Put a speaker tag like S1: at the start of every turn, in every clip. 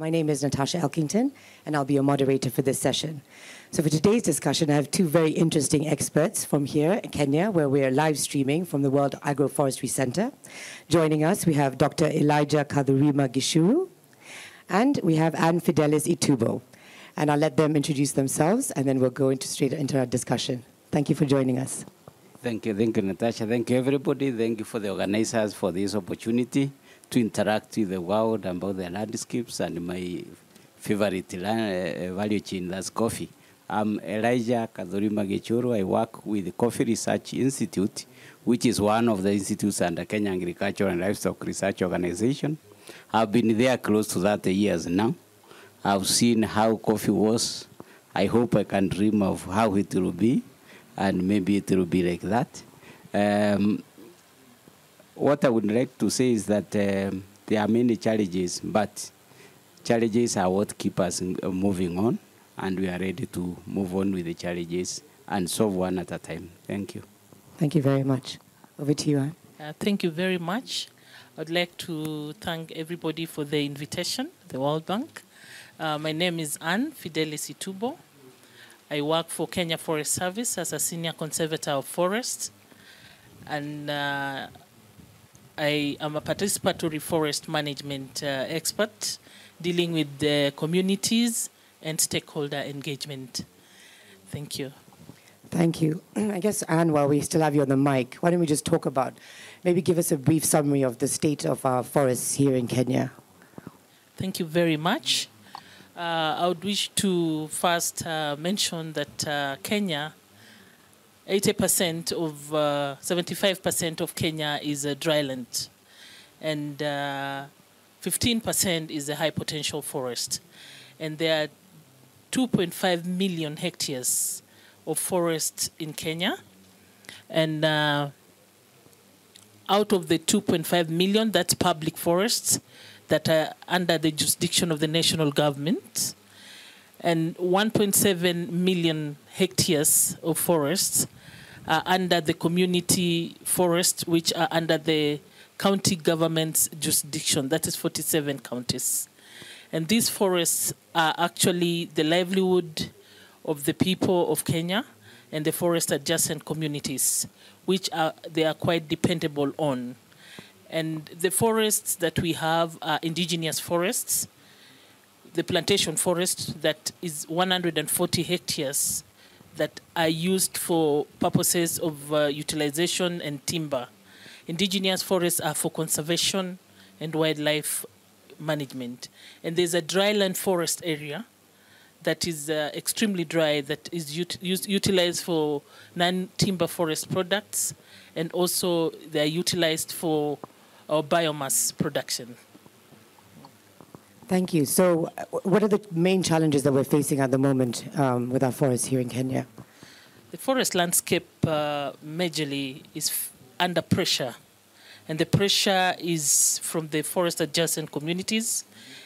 S1: My name is Natasha Elkington, and I'll be your moderator for this session. So, for today's discussion, I have two very interesting experts from here in Kenya, where we are live streaming from the World Agroforestry Center. Joining us, we have Dr. Elijah Kathurima Gichuru, and we have Anne Fidelis Itubo. And I'll let them introduce themselves, and then we'll go into straight into our discussion. Thank you for joining us.
S2: Thank you, thank you, Natasha. Thank you, everybody. Thank you for the organizers for this opportunity to interact with the world about the landscapes and my favorite uh, value chain, that's coffee. I'm Elijah Kathurima Gichuru. I work with the Coffee Research Institute, which is one of the institutes under Kenya Agriculture and Livestock Research Organization. I've been there close to 30 years now. I've seen how coffee was. I hope I can dream of how it will be, and maybe it will be like that. Um, what I would like to say is that um, there are many challenges, but challenges are what keep us uh, moving on, and we are ready to move on with the challenges and solve one at a time. Thank you.
S1: Thank you very much. Over to you, Anne.
S3: Uh, thank you very much. I'd like to thank everybody for the invitation, the World Bank. Uh, my name is Anne Fidelis Itubo. I work for Kenya Forest Service as a senior conservator of forests, and uh, I am a participatory forest management uh, expert dealing with the communities and stakeholder engagement. Thank you.
S1: Thank you. I guess, Anne, while we still have you on the mic, why don't we just talk about, maybe give us a brief summary of the state of our forests here in Kenya?
S3: Thank you very much. Uh, I would wish to first uh, mention that uh, Kenya 80% of, uh, 75% of Kenya is a dryland, and uh, 15% is a high potential forest. And there are 2.5 million hectares of forest in Kenya. And uh, out of the 2.5 million, that's public forests that are under the jurisdiction of the national government. And 1.7 million hectares of forests are under the community forest, which are under the county government's jurisdiction. That is 47 counties. And these forests are actually the livelihood of the people of Kenya and the forest adjacent communities, which are they are quite dependable on. And the forests that we have are indigenous forests. The plantation forest that is 140 hectares that are used for purposes of uh, utilization and timber. Indigenous forests are for conservation and wildlife management. And there's a dryland forest area that is uh, extremely dry that is ut- utilized for non-timber forest products and also they are utilized for our biomass production.
S1: Thank you. So, uh, what are the main challenges that we're facing at the moment um, with our forests here in Kenya?
S3: The forest landscape uh, majorly is under pressure, and the pressure is from the forest adjacent communities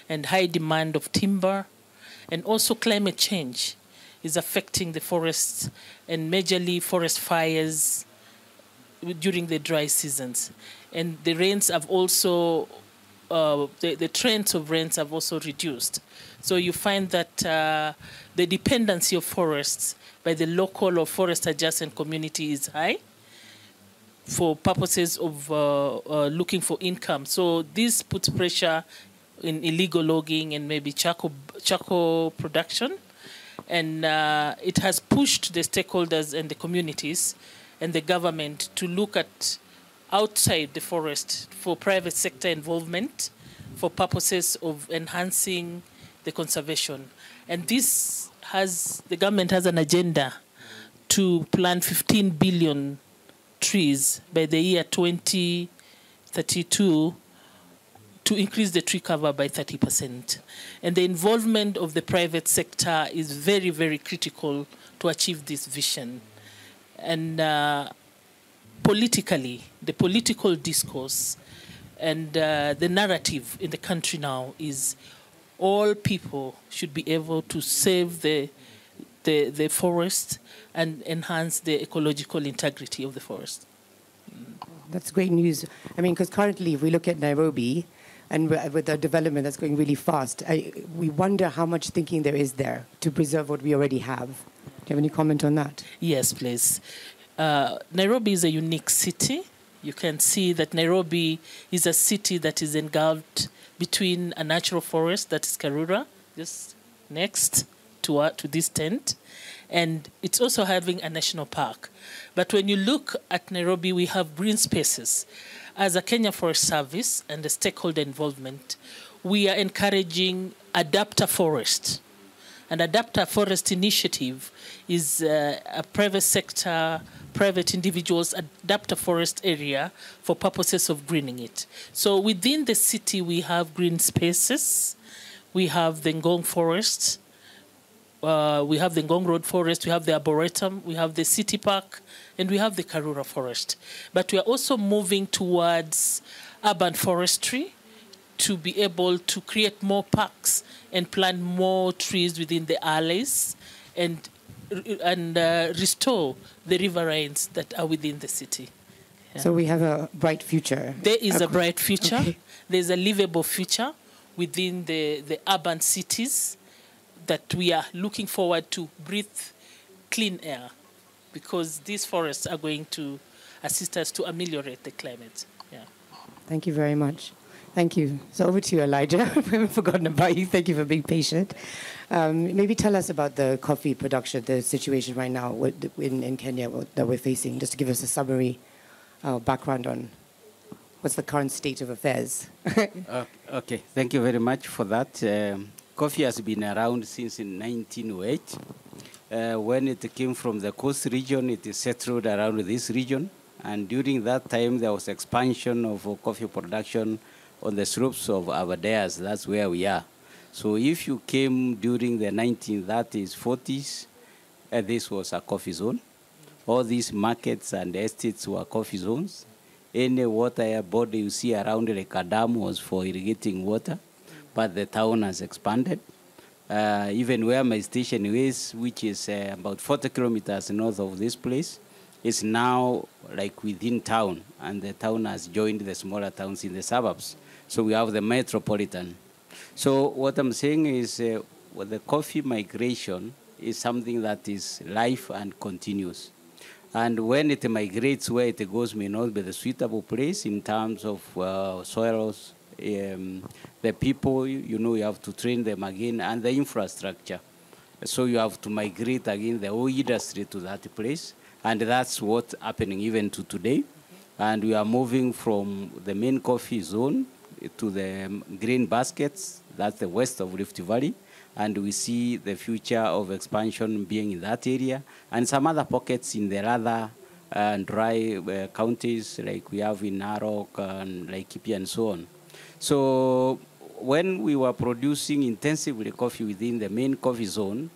S3: and high demand of timber, and also climate change is affecting the forests and majorly forest fires during the dry seasons. And the rains have also uh, the, the trends of rents have also reduced. So you find that uh, the dependency of forests by the local or forest adjacent community is high for purposes of uh, uh looking for income. So this puts pressure in illegal logging and maybe charcoal, charcoal production. And uh, it has pushed the stakeholders and the communities and the government to look at outside the forest for private sector involvement for purposes of enhancing the conservation. And this has, the government has an agenda to plant 15 billion trees by the year 2032 to increase the tree cover by 30%. And the involvement of the private sector is very, very critical to achieve this vision. And uh, politically, the political discourse and uh, the narrative in the country now is all people should be able to save the, the, the forest and enhance the ecological integrity of the forest.
S1: That's great news. I mean, because currently, if we look at Nairobi, And with the development that's going really fast, I, we wonder how much thinking there is there to preserve what we already have. Do you have any comment on that?
S3: Yes, please. Uh, Nairobi is a unique city. You can see that Nairobi is a city that is engulfed between a natural forest, that is Karura, just next to, uh, to this tent, and it's also having a national park. But when you look at Nairobi, we have green spaces. As a Kenya Forest Service and the stakeholder involvement, we are encouraging adopt-a-forest. An adopt-a-forest initiative is uh, a private sector, private individuals adapt a forest area for purposes of greening it. So within the city, we have green spaces. We have the Ngong Forest. Uh, we have the Ngong Road Forest. We have the Arboretum. We have the City Park. And we have the Karura Forest. But we are also moving towards urban forestry to be able to create more parks and plant more trees within the alleys and and uh, restore the riverines that are within the city. Yeah.
S1: So we have a bright future.
S3: There is a bright future.
S1: Okay.
S3: There's a livable future within the, the urban cities that we are looking forward to breathe clean air because these forests are going to assist us to ameliorate the climate. Yeah.
S1: Thank you very much. Thank you. So over to you, Elijah. we haven't forgotten about you. Thank you for being patient. Um, maybe tell us about the coffee production, the situation right now in, in Kenya that we're facing, just to give us a summary uh, background on what's the current state of affairs.
S2: Uh, okay, thank you very much for that. Um, coffee has been around since in 1908. Uh, when it came from the coast region, it is settled around this region. And during that time, there was expansion of coffee production on the slopes of Aberdares. That's where we are. So if you came during the 1930s, 40s, uh, this was a coffee zone. All these markets and estates were coffee zones. Any water body you see around like a dam was for irrigating water, but the town has expanded. Uh, even where my station is, which is uh, about 40 kilometers north of this place, is now like within town, and the town has joined the smaller towns in the suburbs. So we have the metropolitan. So what I'm saying is, uh, well, the coffee migration is something that is life and continuous. And when it migrates, where it goes may not be the suitable place in terms of uh, soils, um, the people, you, you know, you have to train them again, and the infrastructure. So you have to migrate again the whole industry to that place. And that's what's happening even to today. And we are moving from the main coffee zone to the green baskets, that's the west of Rift Valley. And we see the future of expansion being in that area and some other pockets in the other uh, dry uh, counties like we have in Narok and Laikipia and so on. So when we were producing intensively coffee within the main coffee zone,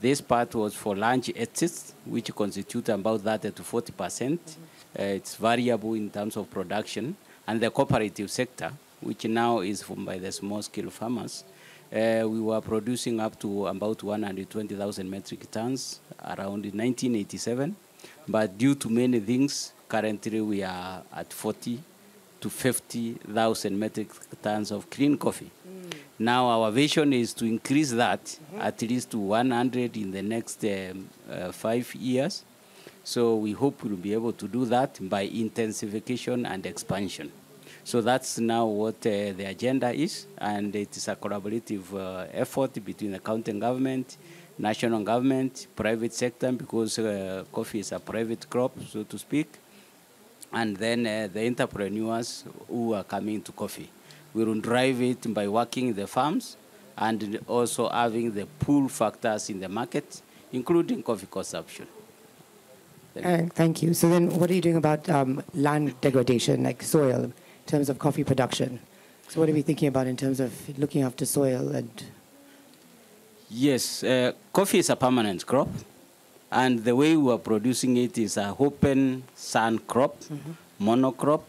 S2: this part was for large estates, which constitute about 30 to 40 percent. Uh, it's variable in terms of production. And the cooperative sector, which now is from by the small-scale farmers, uh, we were producing up to about 120,000 metric tons around 1987. But due to many things, currently we are at 40 to 50,000 metric tons of clean coffee. Now our vision is to increase that at least to 100 in the next um, uh, five years. So we hope we'll be able to do that by intensification and expansion. So that's now what uh, the agenda is, and it is a collaborative uh, effort between the county government, national government, private sector, because uh, coffee is a private crop, so to speak, and then uh, the entrepreneurs who are coming to coffee. We will drive it by working the farms and also having the pull factors in the market, including coffee consumption.
S1: Uh, thank you. So then what are you doing about um, land degradation, like soil, terms of coffee production? So what are we thinking about in terms of looking after soil and
S2: Yes, uh, coffee is a permanent crop, and the way we are producing it is a open sun crop, monocrop.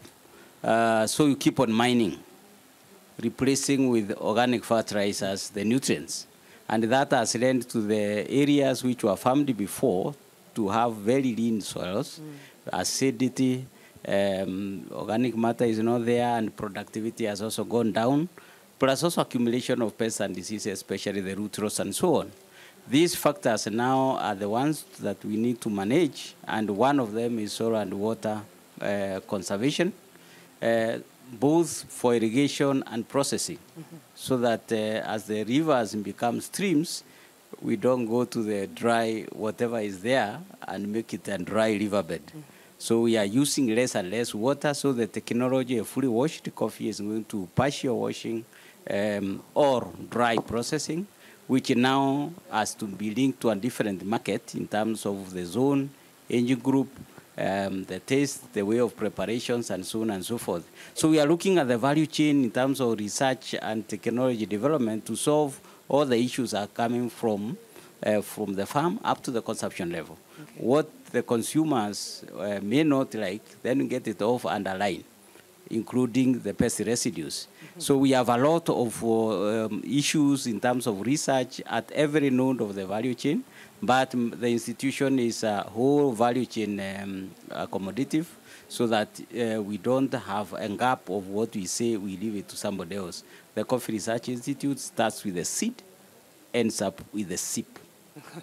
S2: Uh, so you keep on mining, replacing with organic fertilizers the nutrients, and that has led to the areas which were farmed before to have very lean soils, acidity, Um, organic matter is not there, and productivity has also gone down. Plus also accumulation of pests and diseases, especially the root rots and so on. These factors now are the ones that we need to manage, and one of them is soil and water uh, conservation, uh, both for irrigation and processing, so that uh, as the rivers become streams, we don't go to the dry whatever is there and make it a dry riverbed. So we are using less and less water, so the technology of fully washed coffee is going to partial washing um, or dry processing which now has to be linked to a different market in terms of the zone, engine group, um, the taste, the way of preparations, and so on and so forth. So we are looking at the value chain in terms of research and technology development to solve all the issues that are coming from, uh, from the farm up to the consumption level. Okay. What the consumers uh, may not like, then get it off and align including the pest residues. Mm-hmm. So we have a lot of uh, um, issues in terms of research at every node of the value chain, but the institution is a whole value chain um, accommodative so that uh, we don't have a gap of what we say, we leave it to somebody else. The Coffee Research Institute starts with the seed, ends up with the sip,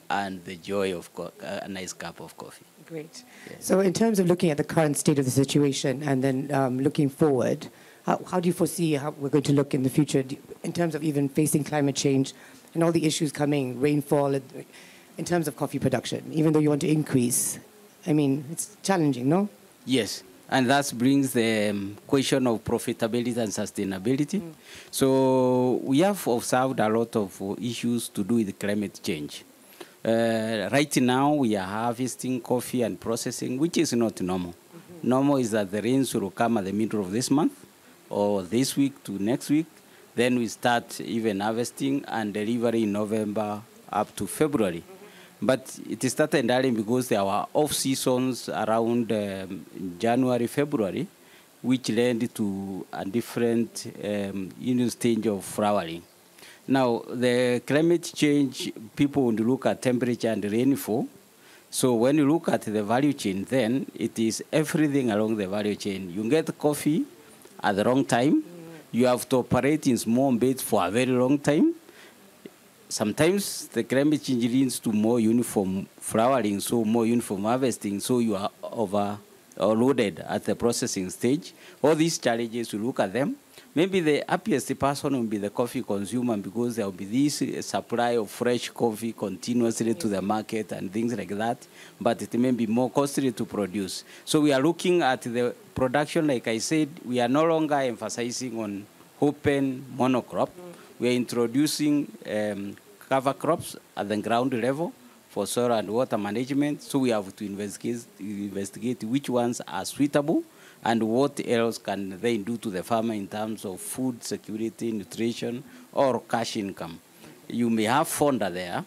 S2: and the joy of co- a nice cup of coffee.
S1: Great. So, in terms of looking at the current state of the situation and then um, looking forward, how, how, do you foresee how we're going to look in the future in terms of even facing climate change and all the issues coming, rainfall, in terms of coffee production, even though you want to increase? I mean, it's challenging, no?
S2: Yes. And that brings the um, question of profitability and sustainability. Mm. So, we have observed a lot of issues to do with climate change. Uh, right now, we are harvesting coffee and processing, which is not normal. Mm-hmm. Normal is that the rains will come at the middle of this month or this week to next week. Then we start even harvesting and delivery in November up to February. Mm-hmm. But it started early because there were off seasons around um, January, February, which led to a different um, you know, stage of flowering. Now, the climate change, people would look at temperature and rainfall. So when you look at the value chain, then it is everything along the value chain. You get coffee at the wrong time. You have to operate in small beds for a very long time. Sometimes the climate change leads to more uniform flowering, so more uniform harvesting, so you are overloaded at the processing stage. All these challenges, we look at them Maybe the happiest person will be the coffee consumer because there will be this supply of fresh coffee continuously to the market and things like that, but it may be more costly to produce. So we are looking at the production, like I said, we are no longer emphasizing on open monocrop. We are introducing um, cover crops at the ground level for soil and water management. So we have to investigate, investigate which ones are suitable and what else can they do to the farmer in terms of food security, nutrition, or cash income. You may have fonda there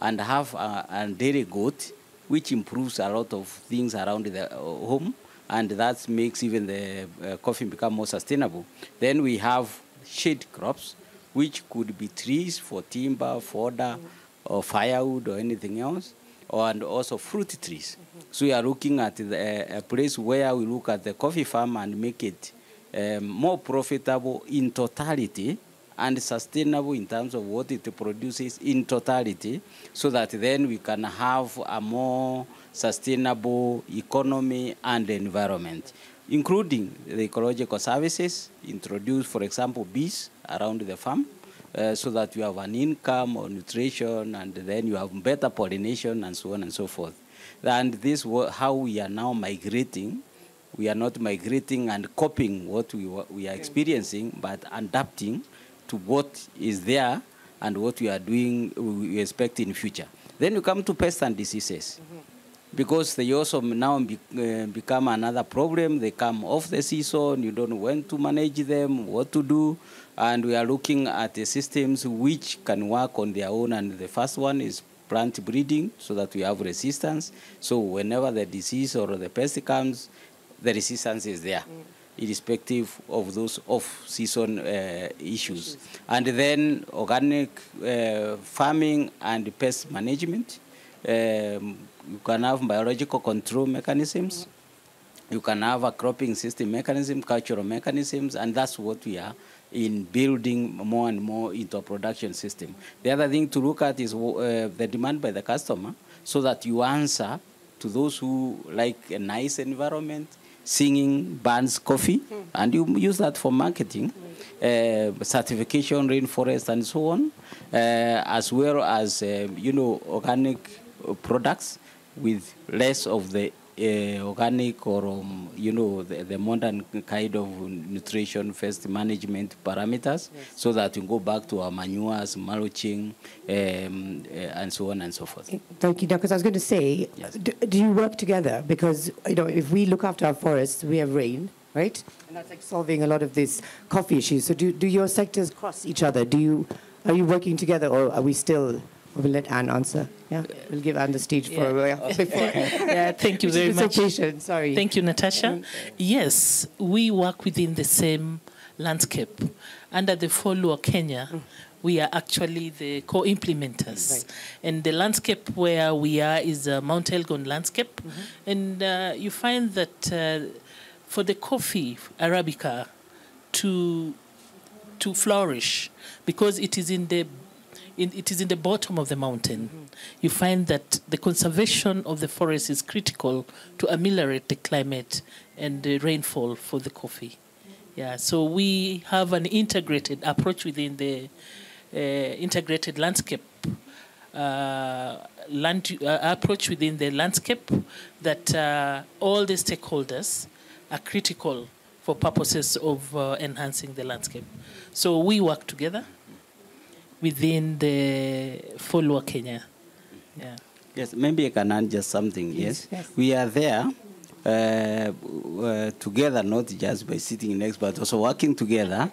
S2: and have a, a dairy goat, which improves a lot of things around the uh, home, and that makes even the uh, coffee become more sustainable. Then we have shade crops, which could be trees for timber, fodder, or firewood, or anything else and also fruit trees. Mm-hmm. So we are looking at the, a place where we look at the coffee farm and make it um, more profitable in totality and sustainable in terms of what it produces in totality so that then we can have a more sustainable economy and environment including the ecological services introduce for example bees around the farm uh, so that you have an income or nutrition, and then you have better pollination and so on and so forth. And this is how we are now migrating. We are not migrating and copying what we, we are experiencing, but adapting to what is there and what we are doing, we expect in future. Then you come to pests and diseases. Mm-hmm. Because they also now be, uh, become another problem. They come off the season, you don't know when to manage them, what to do and we are looking at the systems which can work on their own. And the first one is plant breeding so that we have resistance. So whenever the disease or the pest comes, the resistance is there. Mm. Irrespective of those off-season uh, issues, and then organic uh, farming and pest management. Um, you can have biological control mechanisms. You can have a cropping system mechanism, cultural mechanisms, and that's what we are in building more and more into a production system. The other thing to look at is uh, the demand by the customer so that you answer to those who like a nice environment, singing, bands, coffee, mm. and you use that for marketing, uh, certification, rainforest, and so on, uh, as well as, uh, you know, organic products with less of the uh, organic or um, you know the, the, modern kind of nutrition first management parameters yes. so that we go back to our manures mulching um, uh, and so on and so forth.
S1: Thank you because i was going to say yes. do, do, you work together? Because you know if we look after our forests we have rain right? And that's like solving a lot of these coffee issues so do, do your sectors cross each other? Do you are you working together or are we still We'll let Anne answer. Yeah, we'll give Anne the stage for yeah. a before.
S3: yeah, thank you very much.
S1: Sorry.
S3: Thank you, Natasha. Yes, we work within the same landscape. Under the FOLUR Kenya, mm. we are actually the co-implementers. Right. And the landscape where we are is a Mount Elgon landscape. Mm-hmm. And uh, you find that uh, for the coffee Arabica to to flourish, because it is in the in, it is in the bottom of the mountain. Mm-hmm. You find that the conservation of the forest is critical to ameliorate the climate and the rainfall for the coffee. Yeah, so we have an integrated approach within the uh, integrated landscape uh, land uh, approach within the landscape that uh, all the stakeholders are critical for purposes of uh, enhancing the landscape. So we work together within the FOLUR Kenya. Yeah.
S2: Yes, maybe I can add just something. Yes, yes. we are there uh, uh, together, not just by sitting next, but also working together.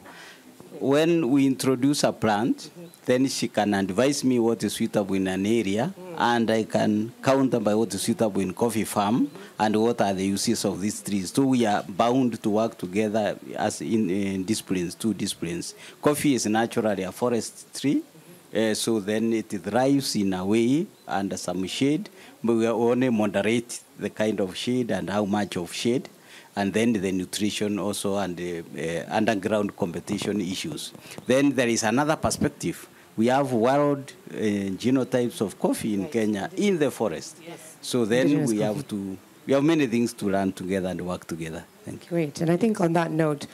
S2: When we introduce a plant, then she can advise me what is suitable in an area, and I can counter by what is suitable in coffee farm and what are the uses of these trees. So we are bound to work together as in, in disciplines, two disciplines. Coffee is naturally a forest tree, uh, so then it thrives in a way under some shade, but we only moderate the kind of shade and how much of shade and then the nutrition also and the uh, underground competition issues. Then there is another perspective we have world uh, genotypes of coffee in right. Kenya in the forest. Yes. So then Indigenous we coffee. have to, we have many things to learn together and work together. Thank you.
S1: Great. And I think on that note,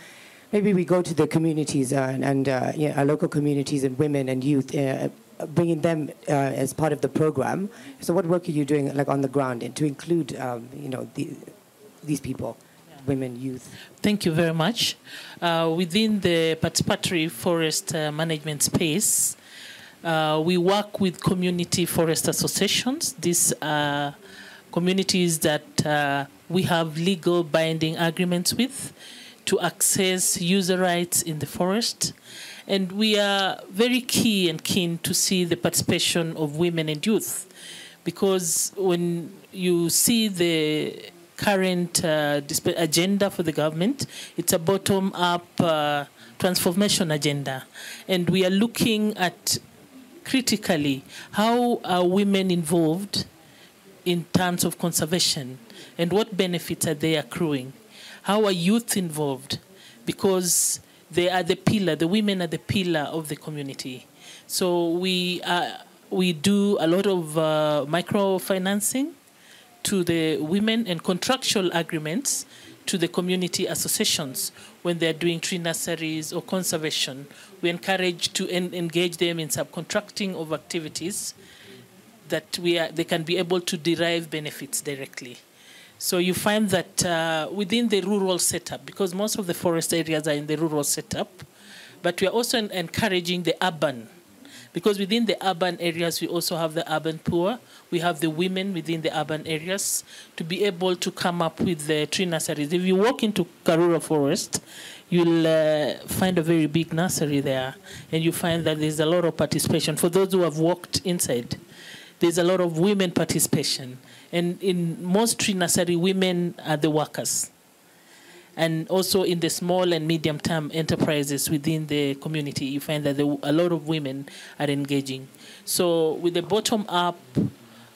S1: maybe we go to the communities uh, and uh, yeah, our local communities and women and youth, uh, bringing them uh, as part of the program. So what work are you doing like on the ground to include, um, you know, the, these people? Women, youth?
S3: Thank you very much. Uh, within the participatory forest uh, management space, uh, we work with community forest associations. These are communities that uh, we have legal binding agreements with to access user rights in the forest. And we are very key and keen to see the participation of women and youth because when you see the current uh, agenda for the government, it's a bottom up uh, transformation agenda. And we are looking at critically, how are women involved in terms of conservation and what benefits are they accruing? How are youth involved? Because they are the pillar, the women are the pillar of the community. So we, uh, we do a lot of uh, microfinancing to the women and contractual agreements to the community associations when they're doing tree nurseries or conservation. We encourage to en- engage them in subcontracting of activities that we are, they can be able to derive benefits directly. So you find that uh, within the rural setup, because most of the forest areas are in the rural setup, but we are also encouraging the urban because within the urban areas, we also have the urban poor. We have the women within the urban areas to be able to come up with the tree nurseries. If you walk into Karura Forest, you'll uh, find a very big nursery there, and you find that there's a lot of participation. For those who have walked inside, there's a lot of women participation. And in most tree nursery, women are the workers and also in the small and medium term enterprises within the community, you find that a lot of women are engaging. So, with the bottom up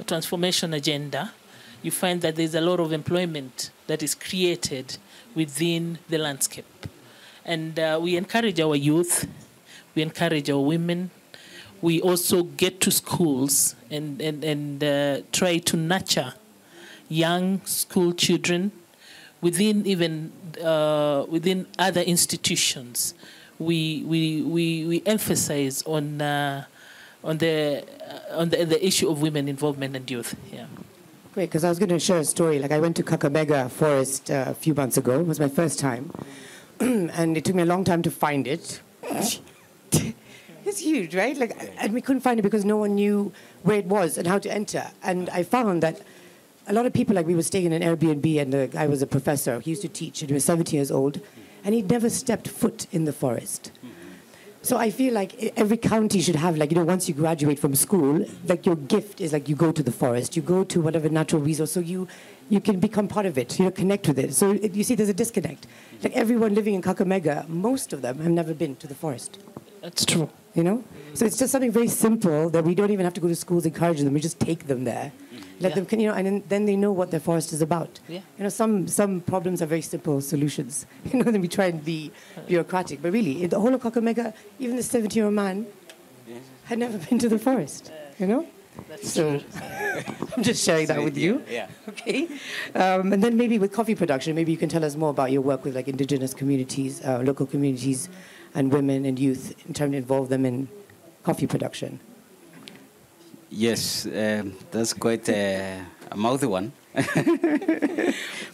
S3: transformation agenda, you find that there's a lot of employment that is created within the landscape. And uh, we encourage our youth, we encourage our women. We also get to schools and, and, and uh, try to nurture young school children within even uh, within other institutions. We, we, we, we emphasize on, uh, on, the, uh, on the, the issue of women involvement and youth. Yeah.
S1: Great, because I was going to share a story. Like I went to Kakamega Forest uh, a few months ago. It was my first time, and it took me a long time to find it. it's huge, right? Like, and we couldn't find it because no one knew where it was and how to enter. And I found that a lot of people, like we were staying in an Airbnb, and uh, the guy was a professor. He used to teach, and he was 70 years old, and he'd never stepped foot in the forest. So I feel like every county should have, like, you know, once you graduate from school, like your gift is like you go to the forest, you go to whatever natural resource, so you, you can become part of it, you know, connect with it. So it, you see, there's a disconnect. Like everyone living in Kakamega, most of them have never been to the forest.
S3: That's true.
S1: You know? So it's just something very simple that we don't even have to go to schools encourage them. We just take them there. Let
S3: Yeah.
S1: them, you know, and then they know what their forest is about.
S3: Yeah.
S1: You know, some, some problems are very simple solutions. You know, then we try and be bureaucratic. But really, the whole of Kakamega, even the 70 year old man had never been to the forest. You know?
S3: That's
S1: So I'm just sharing that with you.
S2: Yeah.
S1: Okay. Um, and then maybe with coffee production, maybe you can tell us more about your work with like indigenous communities, uh, local communities, and women and youth in terms to involve them in coffee production.
S2: Yes, um, that's quite a, a mouthy one.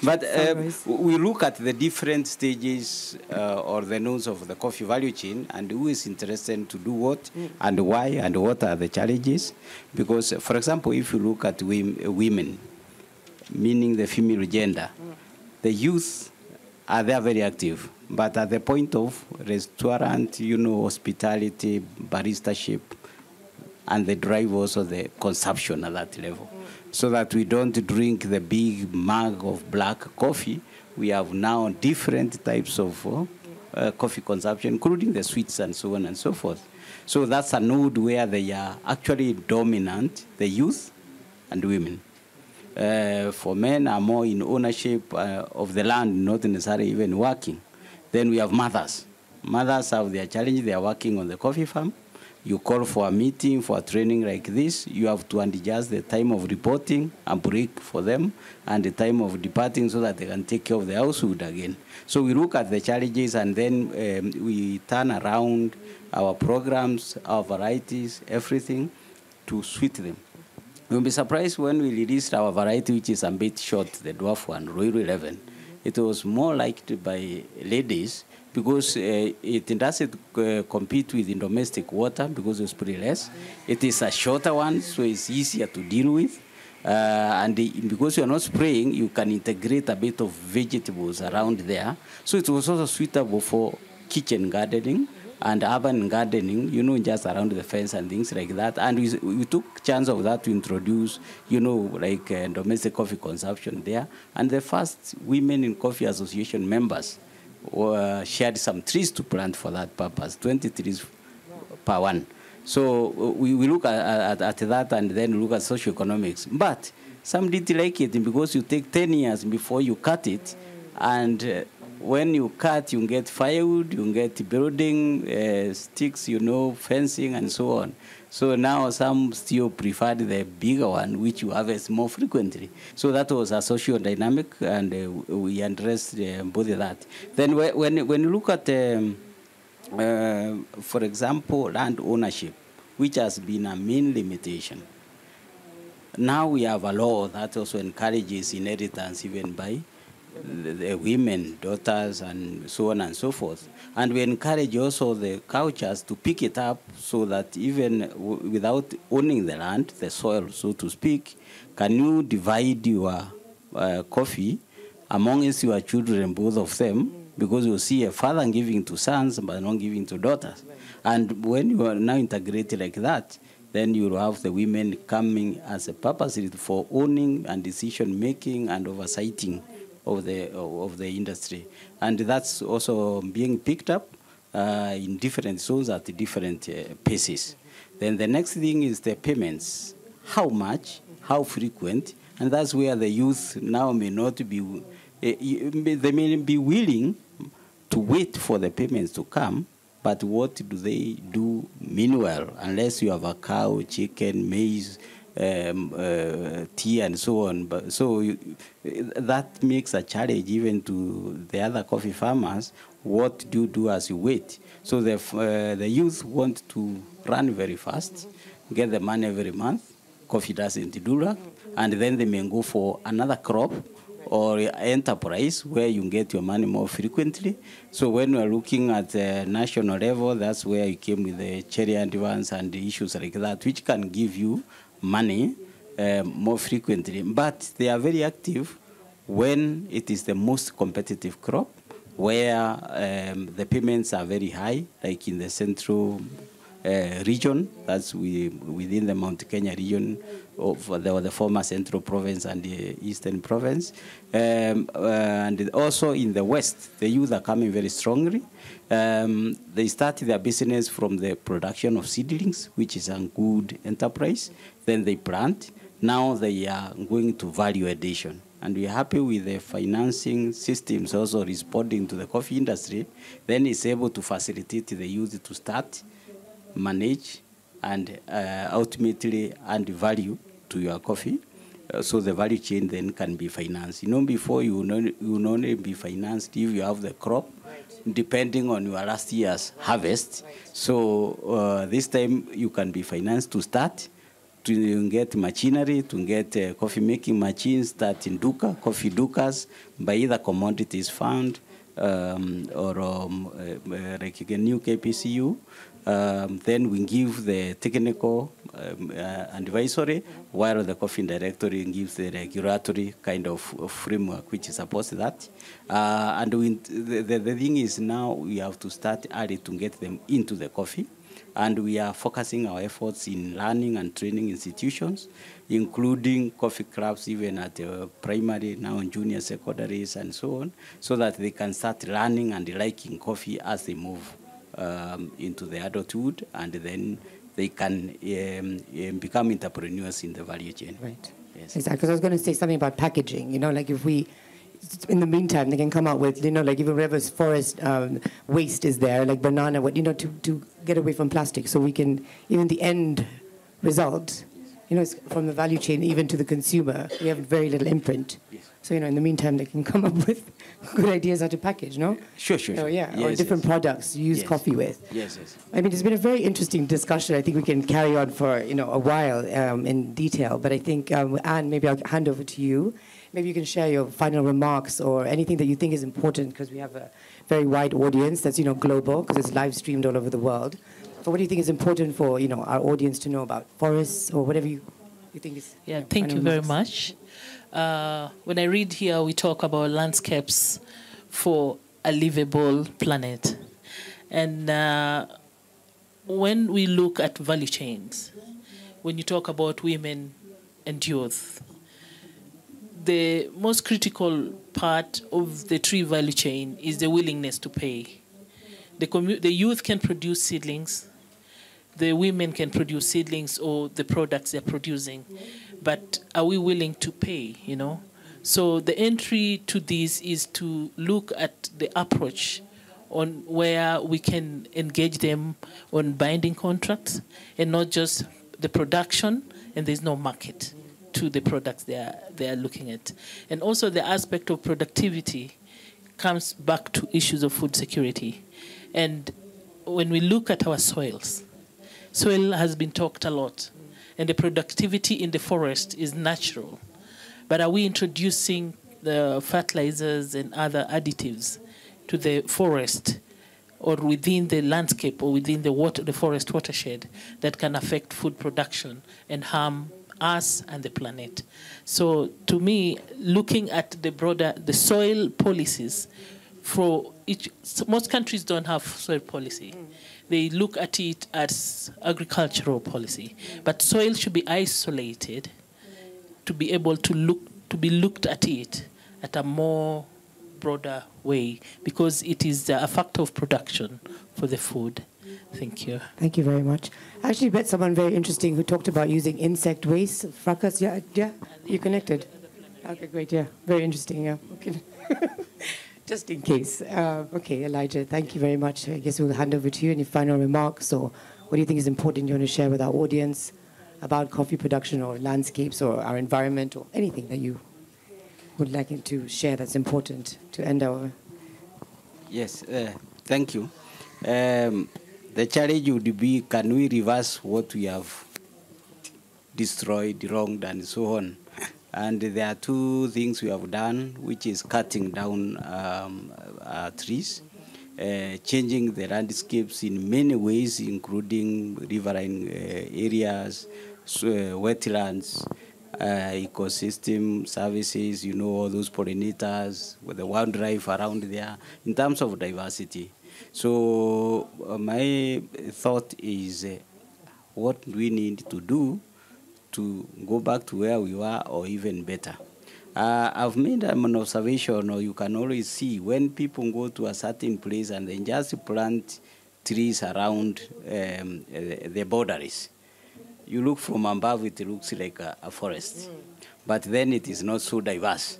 S2: but uh, we look at the different stages uh, or the nodes of the coffee value chain and who is interested to do what and why and what are the challenges. Because, for example, if you look at wom- women, meaning the female gender, the youth are there very active. But at the point of restaurant, you know, hospitality, baristaship, and they drive also the consumption at that level. So that we don't drink the big mug of black coffee. We have now different types of uh, uh, coffee consumption, including the sweets and so on and so forth. So that's a node where they are actually dominant, the youth and women. Uh, for men are more in ownership uh, of the land, not necessarily even working. Then we have mothers. Mothers have their challenge. They are working on the coffee farm. You call for a meeting, for a training like this. You have to adjust the time of reporting, a break for them, and the time of departing so that they can take care of the household again. So we look at the challenges and then um, we turn around our programs, our varieties, everything to suit them. You'll be surprised when we released our variety, which is a bit short, the dwarf one, Ruiru 11. It was more liked by ladies because uh, it doesn't uh, compete with in domestic water because it's pretty less. It is a shorter one, so it's easier to deal with. Uh, and the, because you're not spraying, you can integrate a bit of vegetables around there. So it was also suitable for kitchen gardening and urban gardening, you know, just around the fence and things like that. And we, we took chance of that to introduce, you know, like uh, domestic coffee consumption there. And the first Women in Coffee Association members uh, shared some trees to plant for that purpose, 20 trees per one. So uh, we, we look at, at, at that and then look at socioeconomics. But some didn't like it because you take 10 years before you cut it. And uh, when you cut, you get firewood, you get building uh, sticks, you know, fencing, and so on. So now some still preferred the bigger one, which you harvest more frequently. So that was a social dynamic, and uh, we addressed uh, both of that. Then when, when you look at, um, uh, for example, land ownership, which has been a main limitation, now we have a law that also encourages inheritance even by the, women, daughters, and so on and so forth. And we encourage also the cultures to pick it up so that even without owning the land, the soil, so to speak, can you divide your uh, coffee amongst your children, both of them, because you see a father giving to sons but not giving to daughters. And when you are now integrated like that, then you will have the women coming as a purpose for owning and decision making and oversighting of the of the industry, and that's also being picked up uh, in different zones at different uh, paces. Then the next thing is the payments. How much, how frequent, And that's where the youth now may not be, eh, they may be willing to wait for the payments to come, but what do they do meanwhile? Unless you have a cow, chicken, maize, um, uh, tea, and so on. But so you, that makes a challenge even to the other coffee farmers. What do you do as you wait? So the uh, the youth want to run very fast, get the money every month. Coffee doesn't do that, and then they may go for another crop or enterprise where you get your money more frequently. So when we're looking at the national level, that's where you came with the cherry advance and issues like that, which can give you money uh, more frequently. But they are very active when it is the most competitive crop, where um, the payments are very high, like in the central uh, region, that's we, within the Mount Kenya region of the, the former central province and the eastern province. Um, uh, and also in the west, the youth are coming very strongly. Um, they started their business from the production of seedlings, which is a good enterprise. Then they plant. Now they are going to value addition. And we're happy with the financing systems also responding to the coffee industry. Then it's able to facilitate the youth to start, manage, and uh, ultimately add value to your coffee. Uh, so the value chain then can be financed. You know, before you will, you only be financed if you have the crop, depending on your last year's harvest. So uh, this time you can be financed to start, to get machinery, to get uh, coffee making machines, start in Duka, coffee Dukas, by either commodities fund um, or um, uh, uh like a new KPCU. Um, then we give the technical um, uh, advisory, while the Coffee Directorate gives the regulatory kind of, of framework which supports that. Uh, and we, the, the, the thing is now we have to start early to get them into the coffee. And we are focusing our efforts in learning and training institutions, including coffee clubs, even at uh, primary, now in junior secondaries, and so on, so that they can start learning and liking coffee as they move um, into the adulthood, and then they can um, um, become entrepreneurs in the value chain.
S1: Right. Yes. Exactly. Because I was going to say something about packaging. You know, like if we, in the meantime, they can come out with, you know, like even whatever forest um, waste is there, like banana, what you know, to, to get away from plastic, so we can even the end result, you know, from the value chain even to the consumer, we have very little imprint. Yes. So, you know, in the meantime, they can come up with good ideas how to package, no?
S2: Sure, sure.
S1: Oh, yeah,
S2: yes,
S1: or different
S2: yes.
S1: products you use coffee with.
S2: Yes, yes.
S1: I mean, it's been a very interesting discussion. I think we can carry on for, you know, a while um, in detail. But I think, um, Anne, maybe I'll hand over to you. Maybe you can share your final remarks or anything that you think is important because we have a very wide audience that's, you know, global because it's live streamed all over the world. So what do you think is important for, you know, our audience to know about forests or whatever you, you think is...
S3: Yeah, you know, thank you very much. Uh, when I read here, we talk about landscapes for a livable planet. And uh, when we look at value chains, when you talk about women and youth, the most critical part of the tree value chain is the willingness to pay. The, commu- the youth can produce seedlings, the women can produce seedlings or the products they're producing but are we willing to pay, you know? So the entry to this is to look at the approach on where we can engage them on binding contracts and not just the production and there's no market to the products they are, they are looking at. And also the aspect of productivity comes back to issues of food security. And when we look at our soils, soil has been talked a lot and the productivity in the forest is natural. But are we introducing the fertilizers and other additives to the forest or within the landscape or within the water, the forest watershed that can affect food production and harm us and the planet. So to me, looking at the broader the soil policies for each most countries don't have soil policy. They look at it as agricultural policy. But soil should be isolated to be able to look to be looked at it at a more broader way because it is a factor of production for the food. Thank you.
S1: Thank you very much. I actually met someone very interesting who talked about using insect waste. Fracas, yeah, yeah, you connected. Okay, great, yeah, very interesting, yeah. Okay. Just in case. Uh, okay, Elijah, thank you very much. I guess we'll hand over to you. Any final remarks or what do you think is important you want to share with our audience about coffee production or landscapes or our environment or anything that you would like to share that's important to end our.
S2: Yes, uh, thank you. Um, the challenge would be can we reverse what we have destroyed, wronged, and so on? And there are two things we have done, which is cutting down um, uh, trees, uh, changing the landscapes in many ways, including riverine uh, areas, uh, wetlands, uh, ecosystem services, you know, all those pollinators, with the wildlife around there, in terms of diversity. So my thought is what we need to do to go back to where we were or even better. Uh, I've made an observation, or you can always see when people go to a certain place and then just plant trees around um, the boundaries. You look from above, it looks like a, a forest, mm. but then it is not so diverse.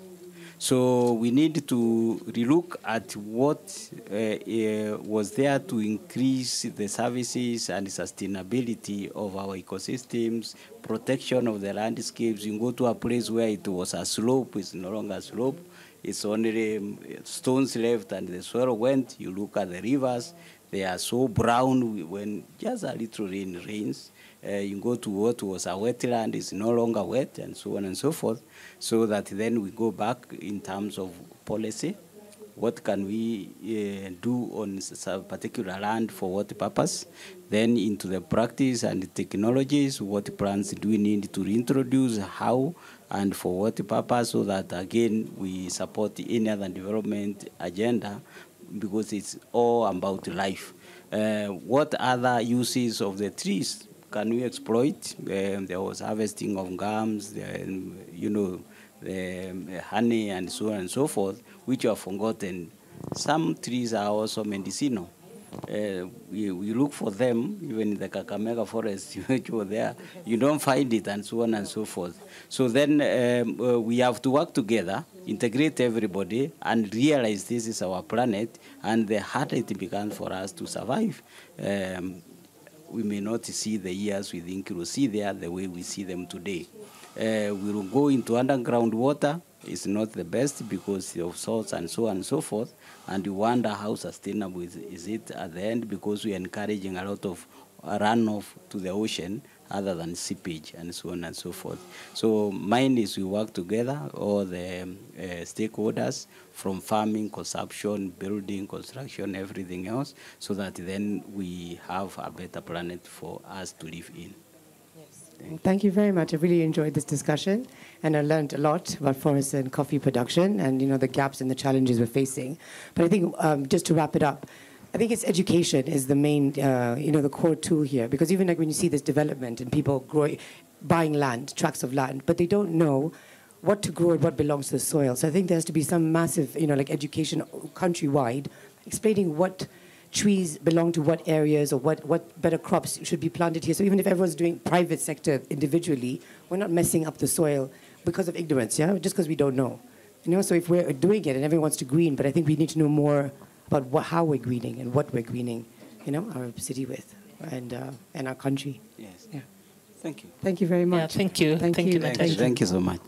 S2: So we need to relook at what uh, uh, was there to increase the services and sustainability of our ecosystems, protection of the landscapes. You go to a place where it was a slope, it's no longer a slope. It's only um, stones left and the soil went. You look at the rivers, they are so brown when just a little rain rains. Uh, you go to what was a wetland, it's no longer wet, and so on and so forth so that then we go back in terms of policy. What can we uh, do on a particular land for what purpose? Then into the practice and the technologies, what plants do we need to reintroduce, how, and for what purpose, so that again we support any other development agenda because it's all about life. Uh, what other uses of the trees can we exploit? Um, there was harvesting of gums, you know, um, honey and so on and so forth, which are forgotten. Some trees are also medicinal. Uh, we, we look for them, even in the Kakamega forest, which were there, you don't find it, and so on and so forth. So then um, uh, we have to work together, integrate everybody, and realize this is our planet, and the harder it becomes for us to survive. Um, we may not see the years we think we'll see there the way we see them today. Uh, we will go into underground water. It's not the best because of salts and so on and so forth. And you wonder how sustainable is, is it at the end because we're encouraging a lot of runoff to the ocean other than seepage and so on and so forth. So mine is we work together, all the uh, stakeholders from farming, consumption, building, construction, everything else, so that then we have a better planet for us to live in.
S1: Thank, Thank you very much. I really enjoyed this discussion, and I learned a lot about forest and coffee production, and you know the gaps and the challenges we're facing. But I think um, just to wrap it up, I think it's education is the main, uh, you know, the core tool here. Because even like when you see this development and people growing, buying land, tracts of land, but they don't know what to grow and what belongs to the soil. So I think there has to be some massive, you know, like education countrywide, explaining what trees belong to what areas or what, what better crops should be planted here. So even if everyone's doing private sector individually, we're not messing up the soil because of ignorance, yeah? Just because we don't know. You know, so if we're doing it and everyone wants to green, but I think we need to know more about what, how we're greening and what we're greening, you know, our city with and, uh, and our country.
S2: Yes.
S1: Yeah.
S2: Thank you.
S1: Thank you very much.
S3: Yeah, thank you.
S1: Thank,
S3: thank
S1: you.
S3: you,
S2: Thank you. Thank you so much.